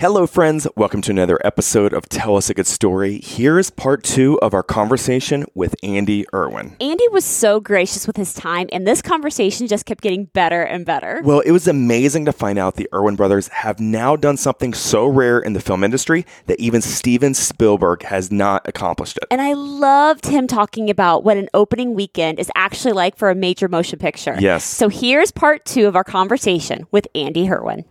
Hello, friends. Welcome to another episode of Tell Us a Good Story. Here is part two of our conversation with Andy Irwin. Andy was so gracious with his time, and this conversation just kept getting better and better. Well, it was amazing to find out the Irwin brothers have now done something so rare in the film industry that even Steven Spielberg has not accomplished it. And I loved him talking about what an opening weekend is actually like for a major motion picture. Yes. So here's part two of our conversation with Andy Irwin.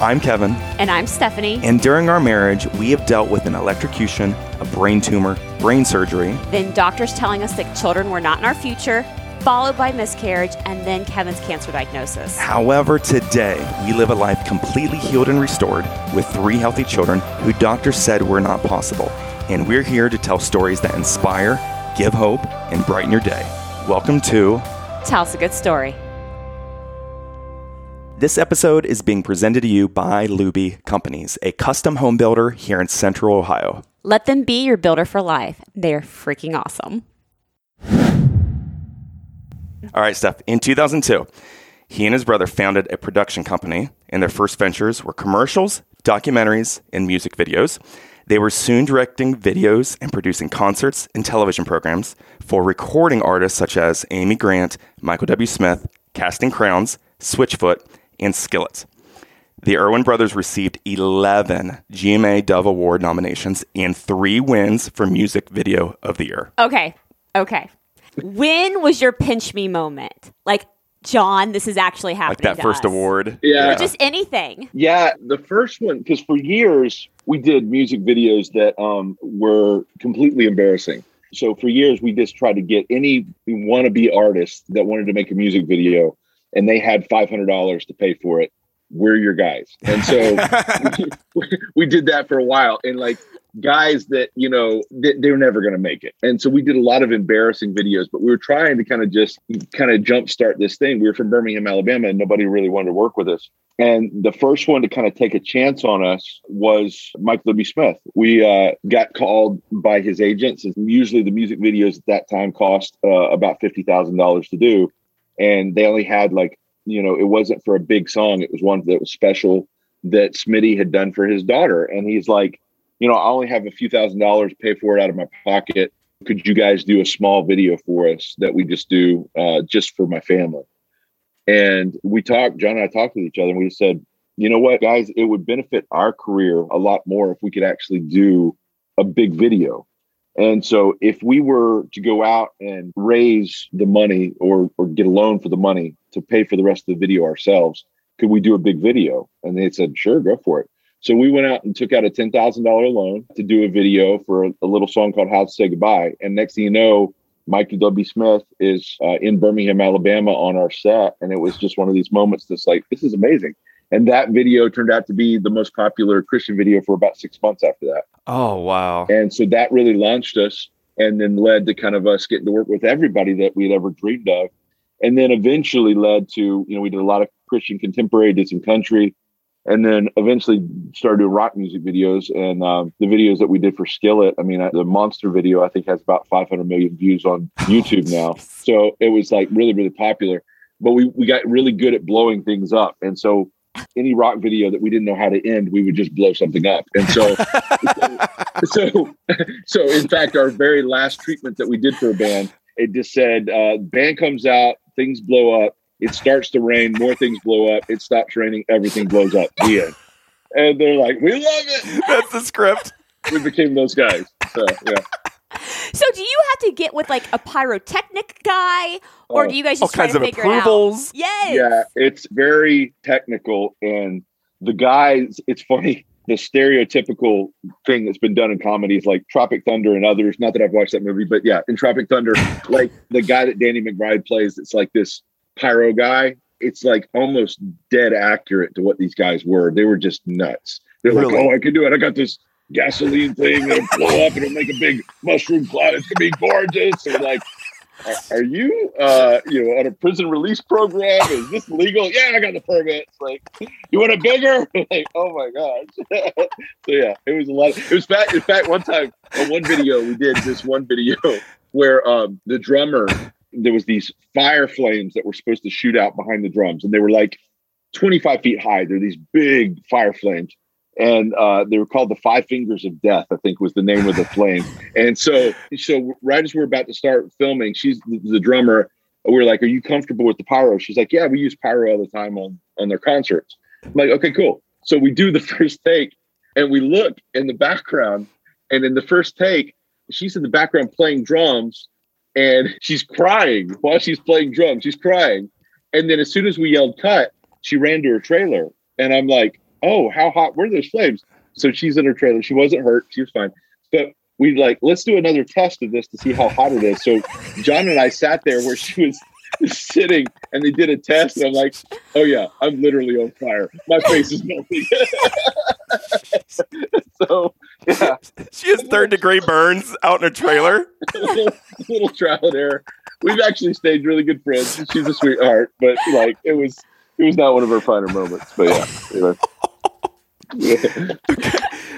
I'm Kevin, And I'm Stephanie. and during our marriage, we have dealt with an electrocution, a brain tumor, brain surgery, Then doctors telling us that children were not in our future, followed by miscarriage, and then Kevin's cancer diagnosis. However, today we live a life completely healed and restored with three healthy children who doctors said were not possible. And we're here to tell stories that inspire, give hope, and brighten your day. Welcome to. Tell us a good story. This episode is being presented to you by Luebbe Companies, a custom home builder here in Central Ohio. Let them be your builder for life. They're freaking awesome. All right, Steph. In 2002, he and his brother founded a production company, and their first ventures were commercials, documentaries, and music videos. They were soon directing videos and producing concerts and television programs for recording artists such as Amy Grant, Michael W. Smith, Casting Crowns, Switchfoot, and Skillet. The Irwin brothers received 11 GMA Dove Award nominations and three wins for Music Video of the Year. Okay. Okay. when was your pinch me moment? Like, John, this is actually happening. Like that to first us. award. Yeah. Or just anything. Yeah, the first one because for years we did music videos that um, were completely embarrassing. So for years we just tried to get any wannabe artist that wanted to make a music video, and they had five hundred dollars to pay for it. We're your guys, and so we did that for a while. And like guys that you know they, they were never going to make it, and so we did a lot of embarrassing videos. But we were trying to kind of just kind of jumpstart this thing. We were from Birmingham, Alabama, and nobody really wanted to work with us. And the first one to kind of take a chance on us was Michael W. Smith. We uh, got called by his agents. And usually the music videos at that time cost uh, about $50,000 to do. And they only had like, you know, it wasn't for a big song. It was one that was special that Smitty had done for his daughter. And he's like, you know, I only have a few thousand dollars pay for it out of my pocket. Could you guys do a small video for us that we just do uh, just for my family? And we talked, John and I talked with each other, and we said, you know what, guys, it would benefit our career a lot more if we could actually do a big video. And so if we were to go out and raise the money or or get a loan for the money to pay for the rest of the video ourselves, could we do a big video? And they said, sure, go for it. So we went out and took out a ten thousand dollar loan to do a video for a, a little song called "How to Say Goodbye." And next thing you know, Michael W. Smith is uh, in Birmingham, Alabama, on our set, and it was just one of these moments that's like, this is amazing. And that video turned out to be the most popular Christian video for about six months after that. Oh, wow. And so that really launched us, and then led to kind of us getting to work with everybody that we'd ever dreamed of, and then eventually led to you know we did a lot of Christian contemporary, did some country, and then eventually started doing rock music videos. And um, the videos that we did for skillet i mean uh, the monster video i think has about 500 million views on youtube now. So it was like really really popular. But we, we got really good at blowing things up. And so any rock video that we didn't know how to end we would just blow something up and so so so in fact our very last treatment that we did for a band it just said uh, band comes out things blow up it starts to rain, more things blow up. It stops raining, everything blows up. The end. And they're like, "We love it." That's the script. We became those guys. So yeah. So, do you have to get with like a pyrotechnic guy, or Oh, do you guys All just try kinds to of figure it out? approvals. Yes. Yeah, it's very technical, and the guys. It's funny. The stereotypical thing that's been done in comedies like Tropic Thunder and others. Not that I've watched that movie, but yeah, in Tropic Thunder, like the guy that Danny McBride plays, it's like this pyro guy. It's like almost dead accurate to what these guys were. They were just nuts. They're like, oh, I can do it. I got this gasoline thing that'll blow up and it'll make a big mushroom cloud. It's gonna be gorgeous. And like, are, you uh you know on a prison release program? Is this legal? Yeah, I got the permits. Like, you want it bigger? like, oh my gosh. so yeah, it was a lot. It was fact. In fact, one time on one video we did this one video where um the drummer there was these fire flames that were supposed to shoot out behind the drums, and they were like 25 feet high. They're these big fire flames. And uh, they were called the Five Fingers of Death, I think was the name of the flame. And so, so right as we're about to start filming, she's the, the drummer. We're like, "Are you comfortable with the pyro?" She's like, "Yeah, we use pyro all the time on on their concerts." I'm like, "Okay, cool." So we do the first take, and we look in the background, and in the first take, she's in the background playing drums, and she's crying while she's playing drums. She's crying, and then as soon as we yelled cut, she ran to her trailer, and I'm like, "Oh, how hot were those flames?" So she's in her trailer. She wasn't hurt. She was fine. But we like, let's do another test of this to see how hot it is. So John and I sat there where she was sitting and they did a test and I'm like, oh yeah, I'm literally on fire. My face is melting. so yeah. She has third degree burns out in her trailer. little, little trial and error. We've actually stayed really good friends. She's a sweetheart, but like it was it was not one of her finer moments. But yeah. Anyway. Yeah.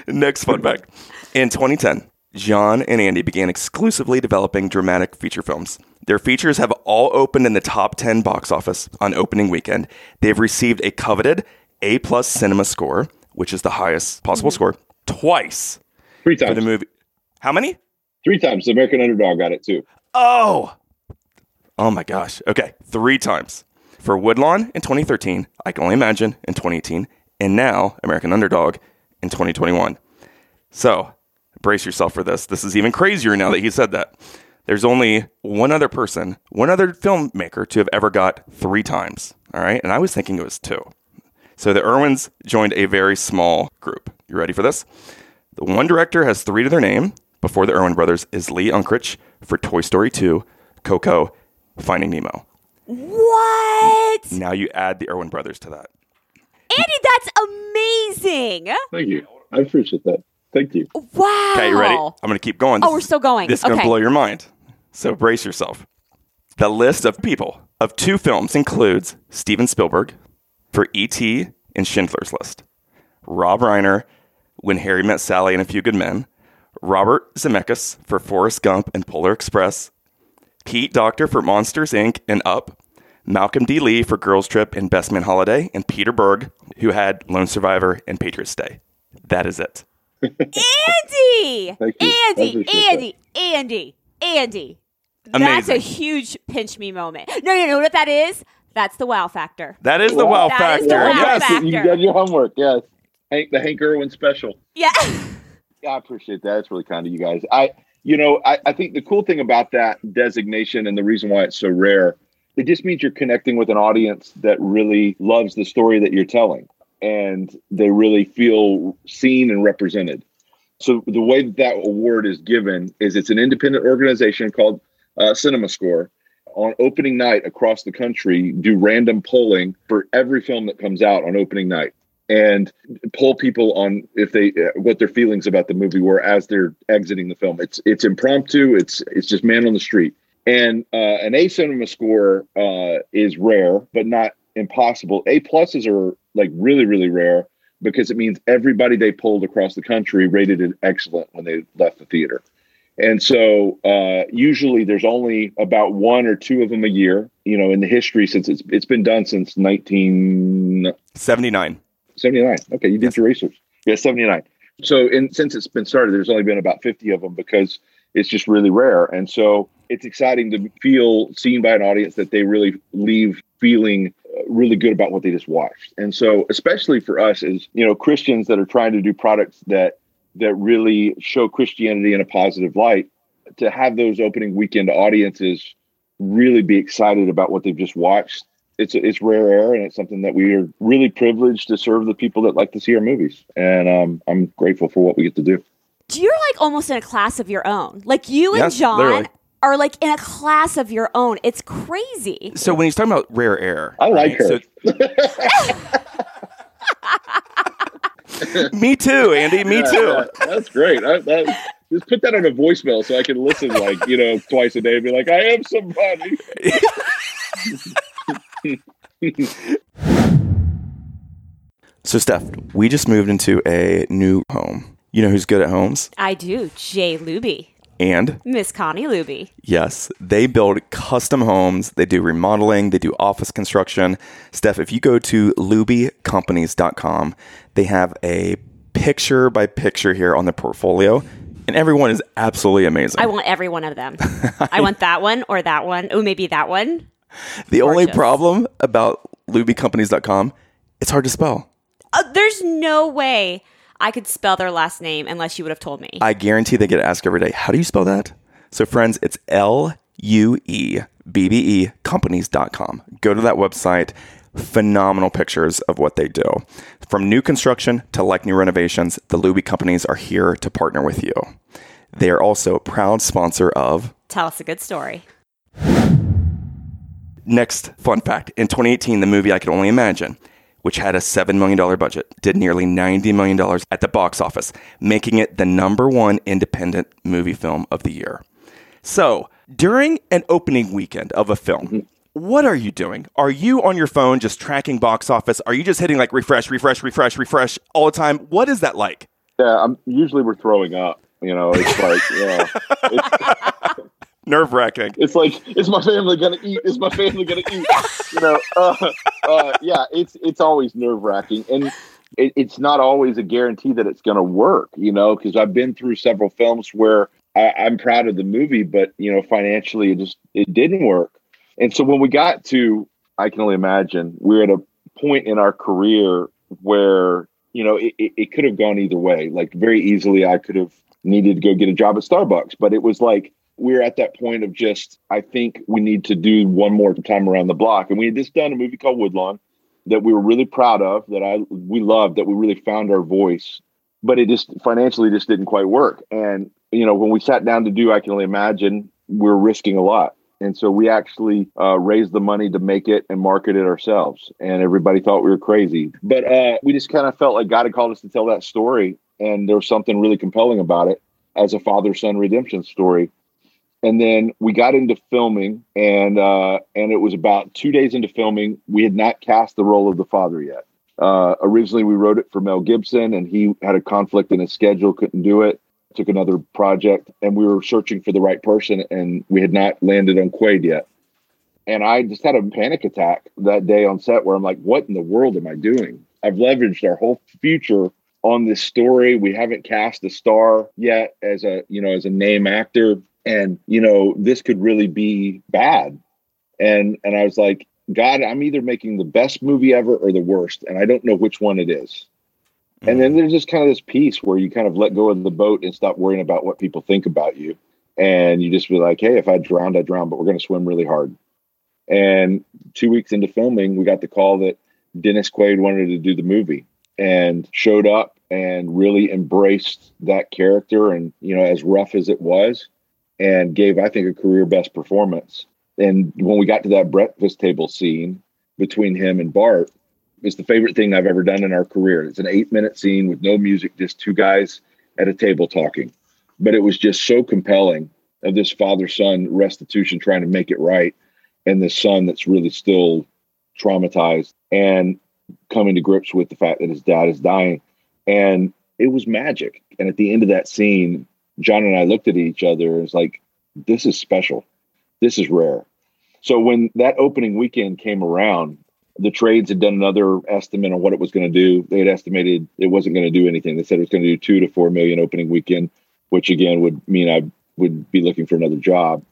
Next fun fact. In 2010, John and Andy began exclusively developing dramatic feature films. Their features have all opened in the top 10 box office on opening weekend. They've received a coveted A plus cinema score, which is the highest possible mm-hmm. score, twice Three times. for the movie. How many? Three times. The American Underdog got it too. Oh! Oh my gosh. Okay, three times. For Woodlawn in 2013, I can only imagine in 2018, and now American Underdog in 2021. So brace yourself for this. This is even crazier now that he said that. There's only one other person, one other filmmaker to have ever got three times. All right. And I was thinking it was two. So the Irwins joined a very small group. You ready for this? The one director has three to their name before the Irwin brothers is Lee Unkrich for Toy Story 2, Coco, Finding Nemo. What? Now you add the Irwin brothers to that. Andy, that's amazing. Thank you. I appreciate that. Thank you. Wow. Okay, you ready? I'm going to keep going. Oh, we're still going. This is going to Okay. blow your mind. So brace yourself. The list of people of two films includes Steven Spielberg for E.T. and Schindler's List, Rob Reiner, When Harry Met Sally and a Few Good Men, Robert Zemeckis for Forrest Gump and Polar Express, Pete Docter for Monsters Inc. and Up, Malcolm D. Lee for Girls Trip and Best Man Holiday, and Peter Berg, who had Lone Survivor and Patriots Day. That is it. Andy. Thank you. I Andy. Andy. Andy. Andy. That's a huge pinch me moment. No, you know what that is? That's the wow factor. That is the wow That factor. is the wow yes. factor. You did your homework. Yes. Hank, the Hank Irwin special. Yeah. Yeah, I appreciate that. It's really kind of you guys. I, you know, I, I think the cool thing about that designation and the reason why it's so rare, it just means you're connecting with an audience that really loves the story that you're telling and they really feel seen and represented. So the way that that award is given is it's an independent organization called uh, Cinema Score. On opening night across the country, do random polling for every film that comes out on opening night and poll people on if they uh, what their feelings about the movie were as they're exiting the film. It's it's impromptu. It's it's just man on the street. And uh, an A cinema score uh, is rare, but not impossible. A pluses are like really really rare because it means everybody they pulled across the country rated it excellent when they left the theater. And so uh, usually there's only about one or two of them a year. You know, in the history since it's it's been done since 1979. 79. 79. Okay, you did your research. Yeah, 79. So, in since it's been started, there's only been about 50 of them because it's just really rare. And so, it's exciting to feel seen by an audience that they really leave feeling uh, really good about what they just watched. And so, especially for us as you know Christians that are trying to do products that that really show Christianity in a positive light, to have those opening weekend audiences really be excited about what they've just watched it's it's rare air and it's something that we are really privileged to serve the people that like to see our movies and um, i'm grateful for what we get to do You're like almost in a class of your own. Like you and Yes, John literally. Are like in a class of your own. It's crazy. So when he's talking about rare air, I like her. so- me too, Andy. Me Yeah, too. yeah, that's great I, that, just put that on a voicemail so i can listen like you know twice a day and be like i am somebody So Steph, we just moved into a new home. You know who's good at homes? I do. Jay Luebbe. And Miss Connie Luebbe. yes, they build custom homes, they do remodeling, they do office construction. Steph, if you go to luebbecompanies.com, they have a picture by picture here on their portfolio, and everyone is absolutely amazing. I want every one of them. I want that one or that one. Oh, maybe that one. the only problem about luebbecompanies.com, it's hard to spell. Uh, there's no way I could spell their last name unless you would have told me. I guarantee they get asked every day, how do you spell that? So, friends, it's L U E B B E companies.com. Go to that website. Phenomenal pictures of what they do. From new construction to like new renovations, the Luebbe companies are here to partner with you. They are also a proud sponsor of Tell us a good story. Next fun fact in 2018, the movie I Could Only Imagine, which had a $7 million budget, did nearly $90 million at the box office, making it the number one independent movie film of the year. So, during an opening weekend of a film, mm-hmm. what are you doing? Are you on your phone just tracking box office? Are you just hitting like refresh, refresh, refresh, refresh all the time? What is that like? Yeah, I'm usually we're throwing up. You know, it's like, yeah, it's, Nerve wracking. it's like, is my family gonna eat? Is my family gonna eat? You know, uh, uh, yeah, it's it's always nerve wracking, and it, it's not always a guarantee that it's gonna work. You know, because I've been through several films where I, I'm proud of the movie, but you know, financially, it just it didn't work. And so when we got to, I can only imagine, we're at a point in our career where you know it, it, it could have gone either way. Like very easily, I could have needed to go get a job at Starbucks, but it was like we're at that point of just I think we need to do one more time around the block. And we had just done a movie called Woodlawn that we were really proud of, that I we loved, that we really found our voice, but it just financially just didn't quite work. And you know, when we sat down to do, I can only imagine we're risking a lot. And so we actually uh, raised the money to make it and market it ourselves. And everybody thought we were crazy. But uh, we just kind of felt like God had called us to tell that story. And there was something really compelling about it as a father son redemption story. And then we got into filming, and uh, and it was about two days into filming. We had not cast the role of the father yet. Uh, originally, we wrote it for Mel Gibson, and he had a conflict in his schedule, couldn't do it. Took another project, and we were searching for the right person, and we had not landed on Quaid yet. And I just had a panic attack that day on set, where I'm like, "What in the world am I doing? I've leveraged our whole future on this story. We haven't cast a star yet as a you know as a name actor, and you know this could really be bad." And and I was like, God, I'm either making the best movie ever or the worst, and I don't know which one it is. And then hmm. there's just kind of this piece where you kind of let go of the boat and stop worrying about what people think about you. And you just be like, hey, if I drowned, I drowned, but we're going to swim really hard. And two weeks into filming, we got the call that Dennis Quaid wanted to do the movie and showed up and really embraced that character. And, you know, as rough as it was, and gave, I think, a career best performance. And when we got to that breakfast table scene between him and Bart, it's the favorite thing I've ever done in our career. It's an eight minute scene with no music, just two guys at a table talking. But it was just so compelling of this father son restitution trying to make it right and this son that's really still traumatized and coming to grips with the fact that his dad is dying. And it was magic. And at the end of that scene, John and I looked at each other and was like, this is special. This is rare. So when that opening weekend came around, the trades had done another estimate on what it was going to do. They had estimated it wasn't going to do anything. They said it was going to do two to four million opening weekend, which again would mean I would be looking for another job.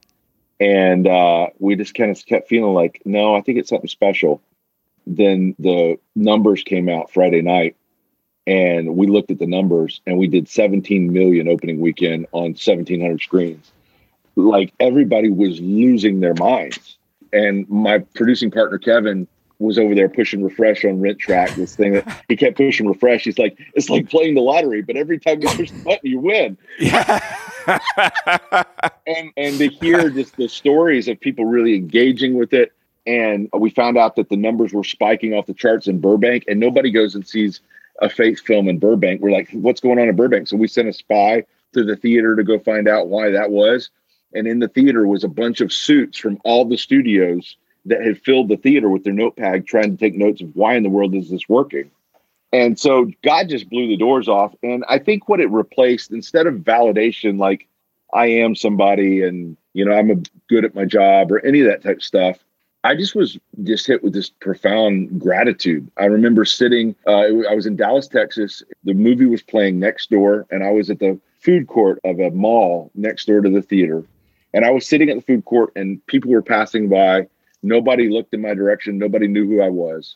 And uh, we just kind of kept feeling like, no, I think it's something special. Then the numbers came out Friday night, and we looked at the numbers, and we did 17 million opening weekend on 1,700 screens. Like everybody was losing their minds. And my producing partner Kevin was over there pushing refresh on Rentrak this thing that he kept pushing refresh he's like it's like playing the lottery but every time you push the button you win and and to hear just the stories of people really engaging with it and we found out that the numbers were spiking off the charts in burbank and nobody goes and sees a faith film in burbank. We're like what's going on in burbank? So we sent a spy to the theater to go find out why that was. And in the theater was a bunch of suits from all the studios that had filled the theater with their notepad trying to take notes of why in the world is this working? And so god just blew the doors off. And i think what it replaced instead of validation like I am somebody and, you know, I'm a, good at my job or any of that type of stuff. I just was just hit with this profound gratitude. I remember sitting, uh, I was in Dallas, Texas. The movie was playing next door, and I was at the food court of a mall next door to the theater. And I was sitting at the food court, and people were passing by. Nobody looked in my direction. Nobody knew who I was.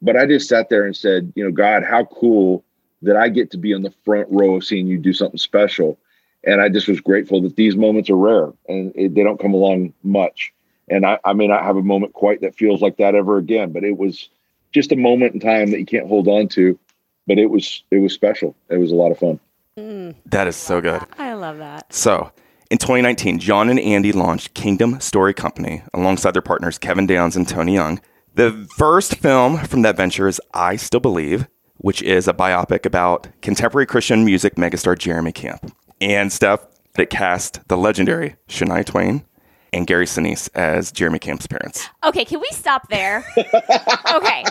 But I just sat there and said, you know, God, how cool that I get to be on the front row of seeing you do something special. And I just was grateful that these moments are rare and it, they don't come along much. And I, I may not have a moment quite that feels like that ever again, but it was just a moment in time that you can't hold on to. But it was it was special. It was a lot of fun. Mm. That is so good. I love that. So in 2019, John and Andy launched Kingdom Story Company alongside their partners Kevin Downs and Tony Young. The first film from that venture is I Still Believe, which is a biopic about contemporary Christian music megastar Jeremy Camp. And Steph, that cast the legendary Shania Twain and Gary Sinise as Jeremy Camp's parents. Okay, can we stop there? okay.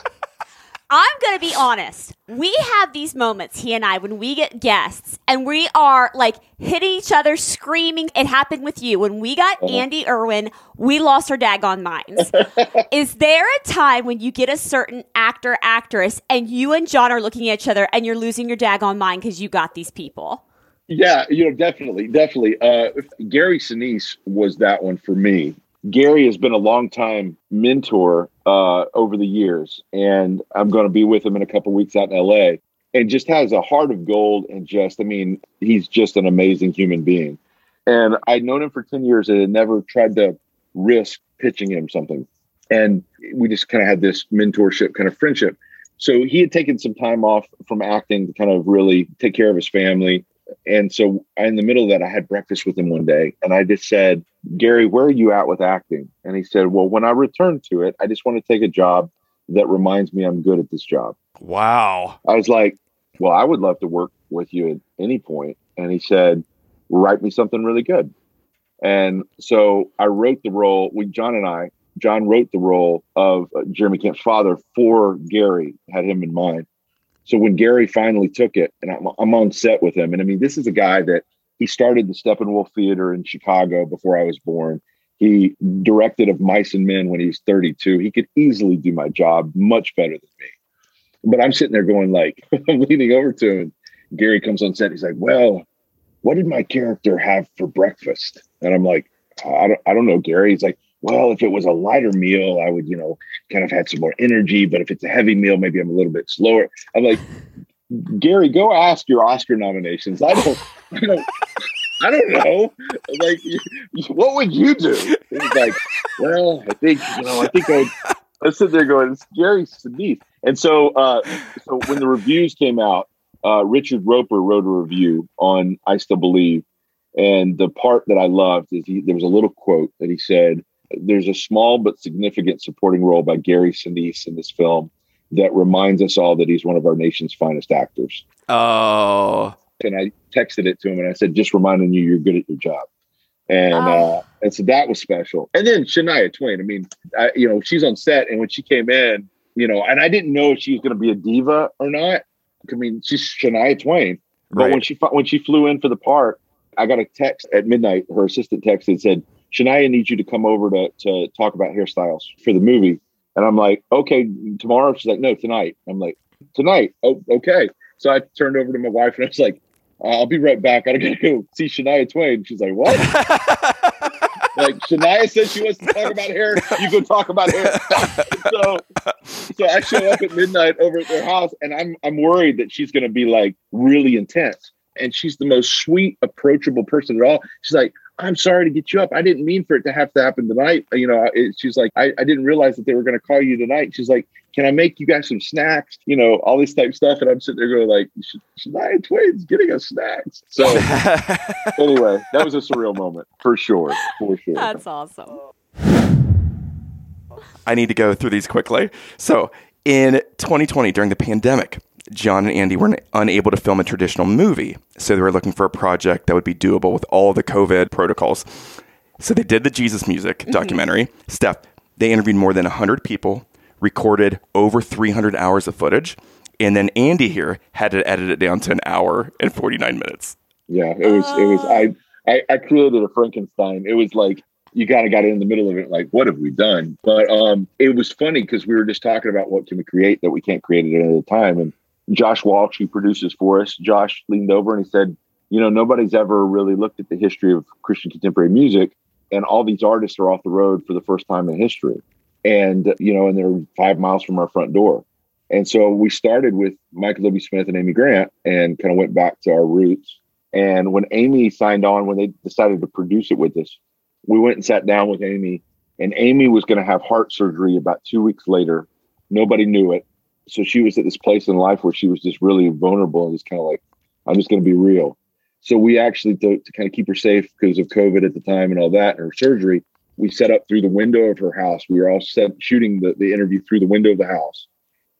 I'm going to be honest. We have these moments, he and I, when we get guests and we are like hitting each other, screaming. It happened with you. When we got uh-huh. Andy Irwin, we lost our daggone minds. Is there a time when you get a certain actor, actress, and you and John are looking at each other and you're losing your daggone mind because you got these people? Yeah, you know, definitely, definitely. Uh, Gary Sinise was that one for me. Gary has been a long time mentor uh, over the years, and I'm going to be with him in a couple weeks out in LA. And just has a heart of gold, and just, I mean, he's just an amazing human being. And I'd known him for 10 years and had never tried to risk pitching him something. And we just kind of had this mentorship kind of friendship. So he had taken some time off from acting to kind of really take care of his family and so in the middle of that, I had breakfast with him one day and I just said, Gary, where are you at with acting? And he said, Well, when I return to it, I just want to take a job that reminds me I'm good at this job. Wow. I was like, Well, I would love to work with you at any point. And he said, Write me something really good. And so I wrote the role. We, John and I, John wrote the role of uh, Jeremy Camp's father for Gary, had him in mind. So when Gary finally took it, and I'm, I'm on set with him, and I mean, this is a guy that he started the Steppenwolf Theater in Chicago before I was born. He directed of Mice and Men when he's 32. He could easily do my job much better than me. But I'm sitting there going like, I'm leaning over to him. Gary comes on set. He's like, "Well, what did my character have for breakfast?" And I'm like, "I don't, I don't know, Gary." He's like, well, if it was a lighter meal, I would, you know, kind of had some more energy. But if it's a heavy meal, maybe I'm a little bit slower. I'm like, Gary, go ask your Oscar nominations. I don't, I don't, I don't know. Like, what would you do? He's like, well, I think, you know, I think I. I sit there going, it's Gary Sinise. And so, uh, so when the reviews came out, uh, Richard Roeper wrote a review on I Still Believe. And the part that I loved is he, there was a little quote that he said, there's a small but significant supporting role by Gary Sinise in this film that reminds us all that he's one of our nation's finest actors. Oh. And I texted it to him and I said, just reminding you you're good at your job. And oh. uh, and so that was special. And then Shania Twain, I mean, I, you know, she's on set and when she came in, you know, and I didn't know if she was going to be a diva or not. I mean, she's Shania Twain. But right. when she when she flew in for the part, I got a text at midnight. Her assistant texted and said, Shania needs you to come over to, to talk about hairstyles for the movie. And I'm like, okay, tomorrow. She's like, no, tonight. I'm like, tonight. Oh, okay. So I turned over to my wife and I was like, uh, I'll be right back. I gotta go see Shania Twain. She's like, what? like Shania said she wants to talk about hair. You go talk about hair. so, so I show up at midnight over at their house, and I'm I'm worried that she's gonna be like really intense. And she's the most sweet, approachable person at all. She's like, I'm sorry to get you up. I didn't mean for it to have to happen tonight. Uh, you know, it, she's like, I, I didn't realize that they were going to call you tonight. She's like, can I make you guys some snacks? You know, all this type of stuff. And I'm sitting there going like, Shania Twain's getting us snacks. So anyway, that was a surreal moment for sure. For sure. That's awesome. I need to go through these quickly. So in 2020, during the pandemic, John and Andy were unable to film a traditional movie. So they were looking for a project that would be doable with all the COVID protocols. So they did the Jesus Music mm-hmm. documentary. Steph, they interviewed more than 100 people, recorded over 300 hours of footage. And then Andy here had to edit it down to an hour and 49 minutes. Yeah, it was, it was, I, I, I created a Frankenstein. It was like you kind of got in the middle of it, like, what have we done? But um, it was funny because we were just talking about what can we create that we can't create at another time. And Josh Walsh, who produces for us, Josh leaned over and he said, you know, nobody's ever really looked at the history of Christian contemporary music, and all these artists are off the road for the first time in history. And, you know, and they're five miles from our front door. And so we started with Michael W. Smith and Amy Grant and kind of went back to our roots. And when Amy signed on, when they decided to produce it with us, we went and sat down with Amy, and Amy was going to have heart surgery about two weeks later. Nobody knew it. So she was at this place in life where she was just really vulnerable and just kind of like, I'm just going to be real. So we actually, to, to kind of keep her safe because of COVID at the time and all that, and her surgery, we set up through the window of her house. We were all set shooting the, the interview through the window of the house.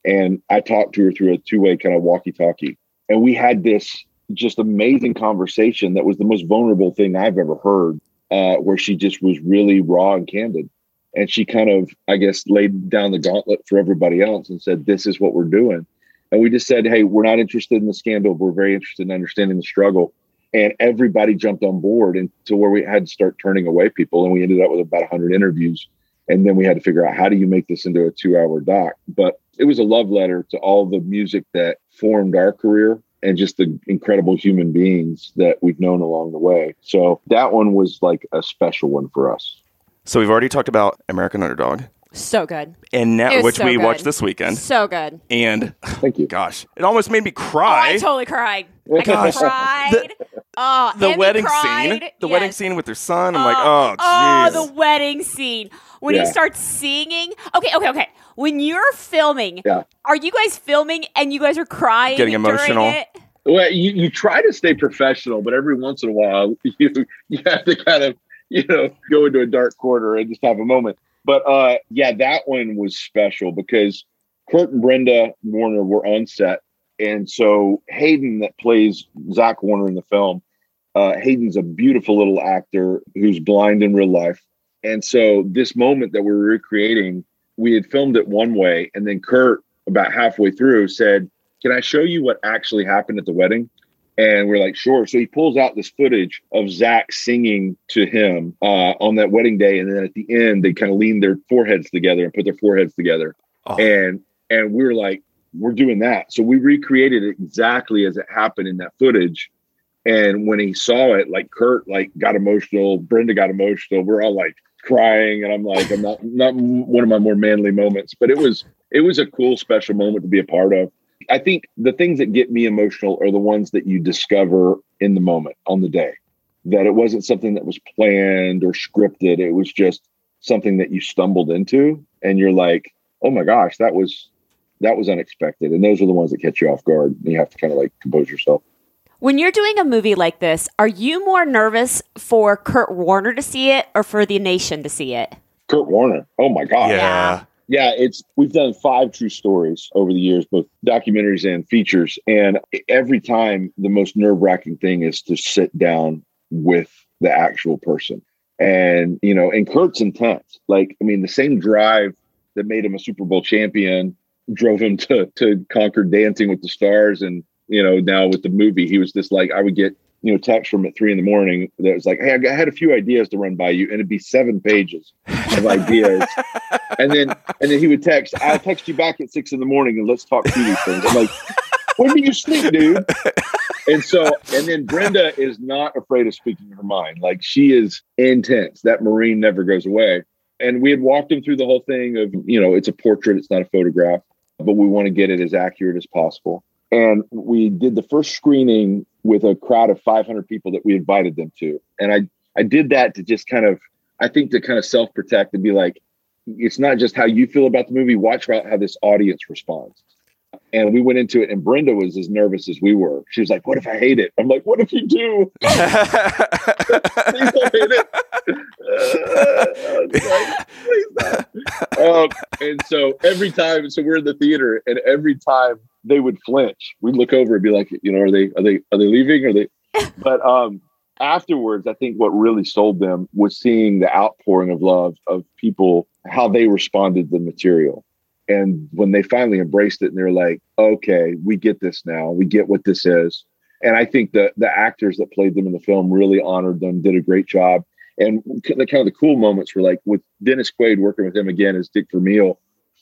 And I talked to her through a two way kind of walkie talkie. And we had this just amazing conversation that was the most vulnerable thing I've ever heard, uh, where she just was really raw and candid. And she kind of, I guess, laid down the gauntlet for everybody else and said, This is what we're doing. And we just said, Hey, we're not interested in the scandal. We're very interested in understanding the struggle. And everybody jumped on board until where we had to start turning away people. And we ended up with about 100 interviews. And then we had to figure out how do you make this into a two hour doc. But it was a love letter to all the music that formed our career and just the incredible human beings that we've known along the way. So that one was like a special one for us. So we've already talked about American Underdog, So good. and now which so we good. watched this weekend, So good. and Thank you. gosh, it almost made me Oh, cry. I totally cried. I Gosh. cried. oh, the wedding cried. scene, the wedding scene with their son. I'm like, oh, jeez. oh, the wedding scene when Yeah. he starts singing. Okay, okay, okay. When you're filming, Yeah. are you guys filming and you guys are crying, Getting during emotional. it? Well, you, you try to stay professional, but every once in a while you you have to kind of you know go into a dark corner and just have a moment. But uh, yeah, that one was special because Kurt and Brenda Warner were on set, and so Hayden that plays Zach Warner in the film, uh, Hayden's a beautiful little actor who's blind in real life, and so this moment that we're recreating, we had filmed it one way, and then Kurt about halfway through said can I show you what actually happened at the wedding? And we're like, sure. So he pulls out this footage of Zach singing to him uh, on that wedding day, and then at the end, they kind of lean their foreheads together and put their foreheads together. Oh. And and we're like, we're doing that. So we recreated it exactly as it happened in that footage. And when he saw it, like Kurt, like got emotional, Brenda got emotional. We're all like crying, and I'm like, I'm not not one of my more manly moments, but it was it was a cool special moment to be a part of. I think the things that get me emotional are the ones that you discover in the moment on the day. That it wasn't something that was planned or scripted. It was just something that you stumbled into and you're like, "Oh my gosh, that was that was unexpected." And those are the ones that catch you off guard. And you have to kind of like compose yourself. When you're doing a movie like this, are you more nervous for Kurt Warner to see it or for the nation to see it? Kurt Warner. Oh my god. yeah. Yeah. It's we've done five true stories over the years, both documentaries and features. And every time the most nerve-wracking thing is to sit down with the actual person. And you know, and Kurt's intense. Like, I mean, the same drive that made him a Super Bowl champion drove him to to conquer dancing with the stars and you know, now with the movie, he was just like I would get you know, text from at three in the morning that was like, Hey, I had a few ideas to run by you, and it'd be seven pages of ideas. and then and then he would text, I'll text you back at six in the morning and let's talk through these things. I'm like, when do you sleep, dude? And so, and then Brenda is not afraid of speaking her mind. Like she is intense. That Marine never goes away. And we had walked him through the whole thing of, you know, it's a portrait, it's not a photograph, but we want to get it as accurate as possible. And we did the first screening with a crowd of 500 people that we invited them to. And I, I did that to just kind of, I think to kind of self protect and be like, it's not just how you feel about the movie, watch about how this audience responds. And we went into it, and Brenda was as nervous as we were. She was like, What if I hate it? I'm like, What if you do? Don't hate it. Uh. Um, and so every time, so we're in the theater, and every time they would flinch, we'd look over and be like, you know, are they are they are they leaving? Are they? But um, afterwards, I think what really sold them was seeing the outpouring of love of people, how they responded to the material. And when they finally embraced it and they're like, okay, we get this now, we get what this is. And I think the the actors that played them in the film really honored them, did a great job. And the kind of the cool moments were like with Dennis Quaid working with him again as Dick Vermeil.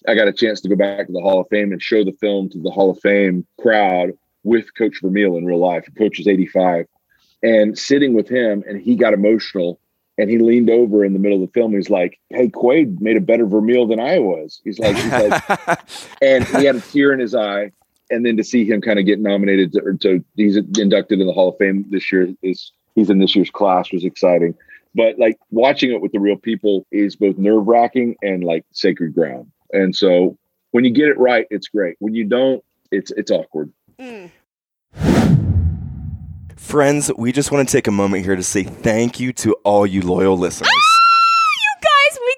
I got a chance to go back to the Hall of Fame and show the film to the Hall of Fame crowd with Coach Vermeil in real life. Coach is 85. And sitting with him, and he got emotional and he leaned over in the middle of the film. He's like, "Hey, Quaid made a better Vermeil than I was." He's like, he's like and he had a tear in his eye. And then to see him kind of get nominated to, to he's inducted in the Hall of Fame this year is he's in this year's class was exciting. But like watching it with the real people is both nerve wracking and like sacred ground. And so when you get it right, it's great. When you don't, it's it's awkward. Mm. Friends, we just want to take a moment here to say thank you to all you loyal listeners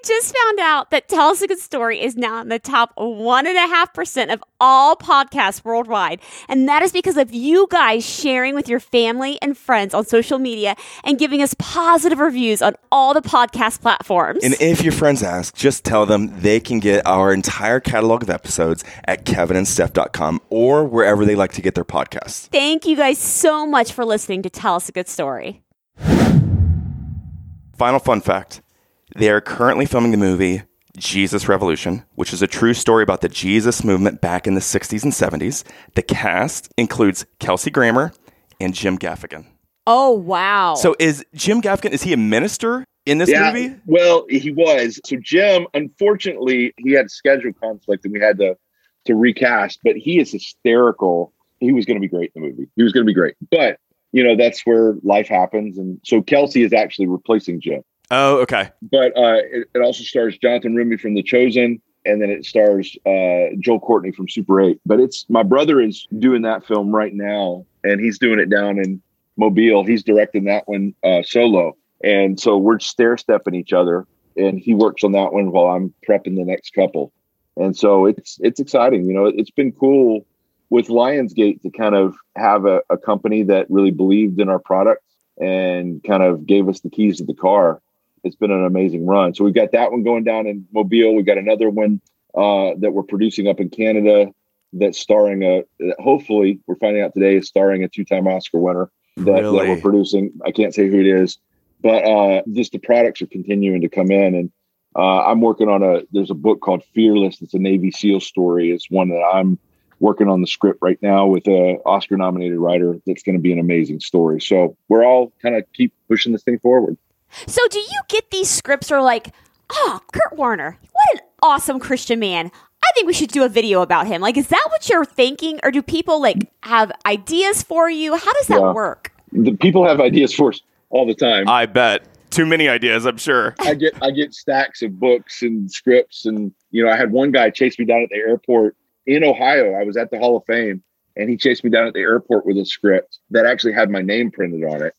just found out that Tell Us a Good Story is now in the top 1.5% of all podcasts worldwide. And that is because of you guys sharing with your family and friends on social media and giving us positive reviews on all the podcast platforms. And if your friends ask, just tell them they can get our entire catalog of episodes at kevinandsteph.com or wherever they like to get their podcasts. Thank you guys so much for listening to Tell Us a Good Story. Final fun fact they are currently filming the movie Jesus Revolution, which is a true story about the Jesus movement back in the 60s and 70s. The cast includes Kelsey Grammer and Jim Gaffigan. Oh, wow. So is Jim Gaffigan, is he a minister in this yeah, movie? Well, he was. So Jim, unfortunately, he had schedule conflict and we had to to recast, but he is hysterical. He was going to be great in the movie. He was going to be great. But, you know, that's where life happens. And so Kelsey is actually replacing Jim. Oh, okay. But uh, it, it, also stars Jonathan Roumie from The Chosen, and then it stars uh, Joel Courtney from Super 8. But it's my brother is doing that film right now, and he's doing it down in Mobile. He's directing that one uh, solo, and so we're stair stepping each other. And he works on that one while I'm prepping the next couple. And so it's it's exciting. You know, it's been cool with Lionsgate to kind of have a, a company that really believed in our product and kind of gave us the keys to the car it's been an amazing run. So we've got that one going down in Mobile. We've got another one uh, that we're producing up in Canada that's starring a. Hopefully, we're finding out today is starring a two-time Oscar winner that, really? that we're producing. I can't say who it is, but uh, just the products are continuing to come in, and uh, I'm working on a. There's a book called Fearless. It's a Navy SEAL story. It's one that I'm working on the script right now with a Oscar nominated writer that's going to be an amazing story. So we're all kind of keep pushing this thing forward. So do you get these scripts or like, oh, Kurt Warner, what an awesome Christian man. I think we should do a video about him. Like, is that what you're thinking? Or do people like have ideas for you? How does that yeah. work? The people have ideas for us all the time. I bet. Too many ideas, I'm sure. I get I get stacks of books and scripts and you know, I had one guy chase me down at the airport in Ohio. I was at the Hall of Fame and he chased me down at the airport with a script that actually had my name printed on it.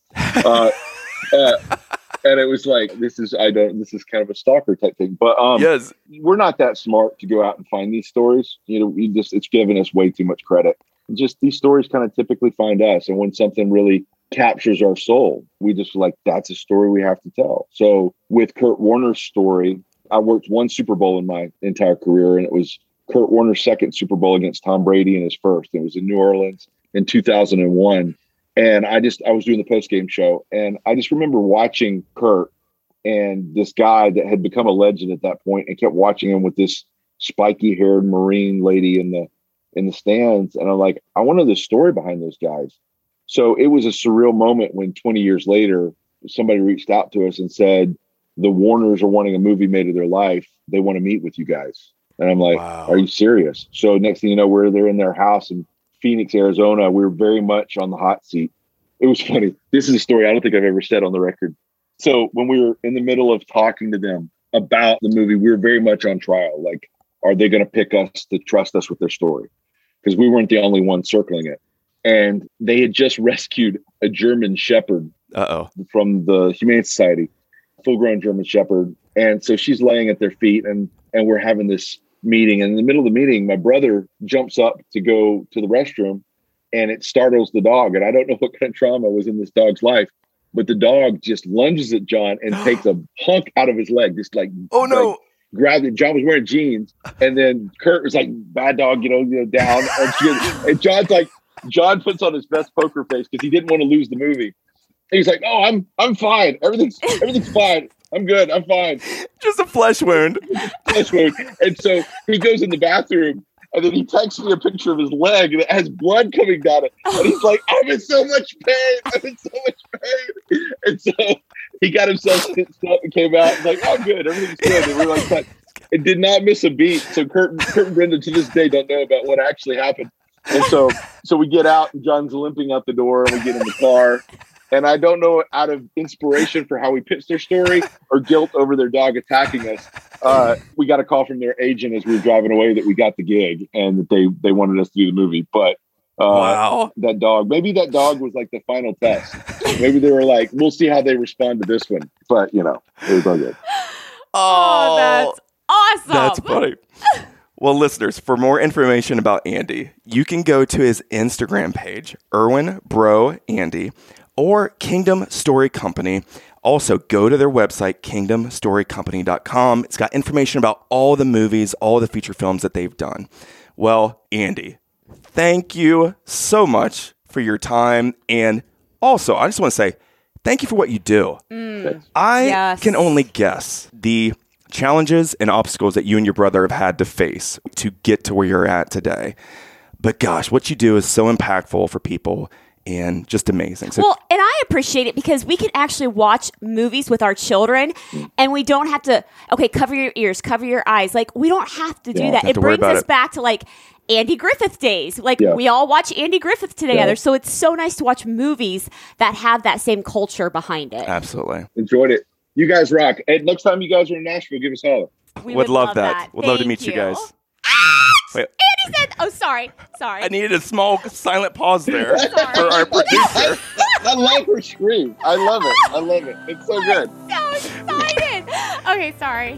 Uh, uh, and it was like this is I don't this is kind of a stalker type thing. But um yes, we're not that smart to go out and find these stories. You know, we just it's giving us way too much credit. Just these stories kind of typically find us, and when something really captures our soul, we just like that's a story we have to tell. So with Kurt Warner's story, I worked one Super Bowl in my entire career, and it was Kurt Warner's second Super Bowl against Tom Brady in his first. It was in New Orleans in 2001 and I just I was doing the post game show, and I just remember watching Kurt and this guy that had become a legend at that point, and kept watching him with this spiky haired Marine lady in the in the stands, and I'm like, I want to know the story behind those guys. So it was a surreal moment when 20 years later, somebody reached out to us and said, the Warners are wanting a movie made of their life. They want to meet with you guys. And I'm like, wow. are you serious? So next thing you know, we're there in their house and Phoenix, Arizona, we were very much on the hot seat. It was funny. This is a story I don't think I've ever said on the record. So when we were in the middle of talking to them about the movie, we were very much on trial. Like, are they going to pick us to trust us with their story? Because we weren't the only ones circling it. And they had just rescued a German Shepherd Uh-oh. from the Humane Society, full grown German Shepherd. And so she's laying at their feet, and and we're having this meeting. And in the middle of the meeting, my brother jumps up to go to the restroom and it startles the dog. And I don't know what kind of trauma was in this dog's life, but the dog just lunges at John and takes a hunk out of his leg, just like, oh no. Like, grabbed it. John was wearing jeans, and then Kurt was like, "Bad dog," you know, you know, down, and, she, and John's like, John puts on his best poker face because he didn't want to lose the movie. And he's like, "Oh, I'm I'm fine. Everything's everything's fine. I'm good. I'm fine." Just a flesh wound. Flesh wound. And so he goes in the bathroom, and then he texts me a picture of his leg that has blood coming down it. And he's like, "I'm in so much pain. I'm in so much pain." And so he got himself stitched up and came out. And like, "I'm good. Everything's good." And we're like, "But it did not miss a beat." So Kurt, Kurt and Brenda to this day don't know about what actually happened. And so, so we get out, and John's limping out the door, and we get in the car. And I don't know out of inspiration for how we pitched their story or guilt over their dog attacking us. Uh, we got a call from their agent as we were driving away that we got the gig and that they they wanted us to do the movie. But uh, Wow. that dog, maybe that dog was like the final test. maybe they were like, we'll see how they respond to this one. But you know, it was all good. Oh, that's awesome. That's funny. Well, listeners, for more information about Andy, you can go to his Instagram page, Erwin Bro Andy, or Kingdom Story Company. Also, go to their website, kingdomstorycompany.com. It's got information about all the movies, all the feature films that they've done. Well, Andy, thank you so much for your time. And also, I just want to say thank you for what you do. Mm. I Yes. can only guess the challenges and obstacles that you and your brother have had to face to get to where you're at today. But gosh, what you do is so impactful for people and just amazing. So Well, and I appreciate it because we can actually watch movies with our children and we don't have to, okay, cover your ears, cover your eyes. Like, we don't have to do Yeah. that. It brings us it. back to like Andy Griffith days. Like, Yeah. we all watch Andy Griffith together. Yeah. So it's so nice to watch movies that have that same culture behind it. absolutely. Enjoyed it. You guys rock. And next time you guys are in Nashville, give us a holler. We would, love, that. Would love to Thank meet you, guys. Ah! Wait, he said, oh, sorry. Sorry. I needed a small silent pause there for our producer. I love her scream. I love it. I love it. It's so good. so excited. okay, sorry.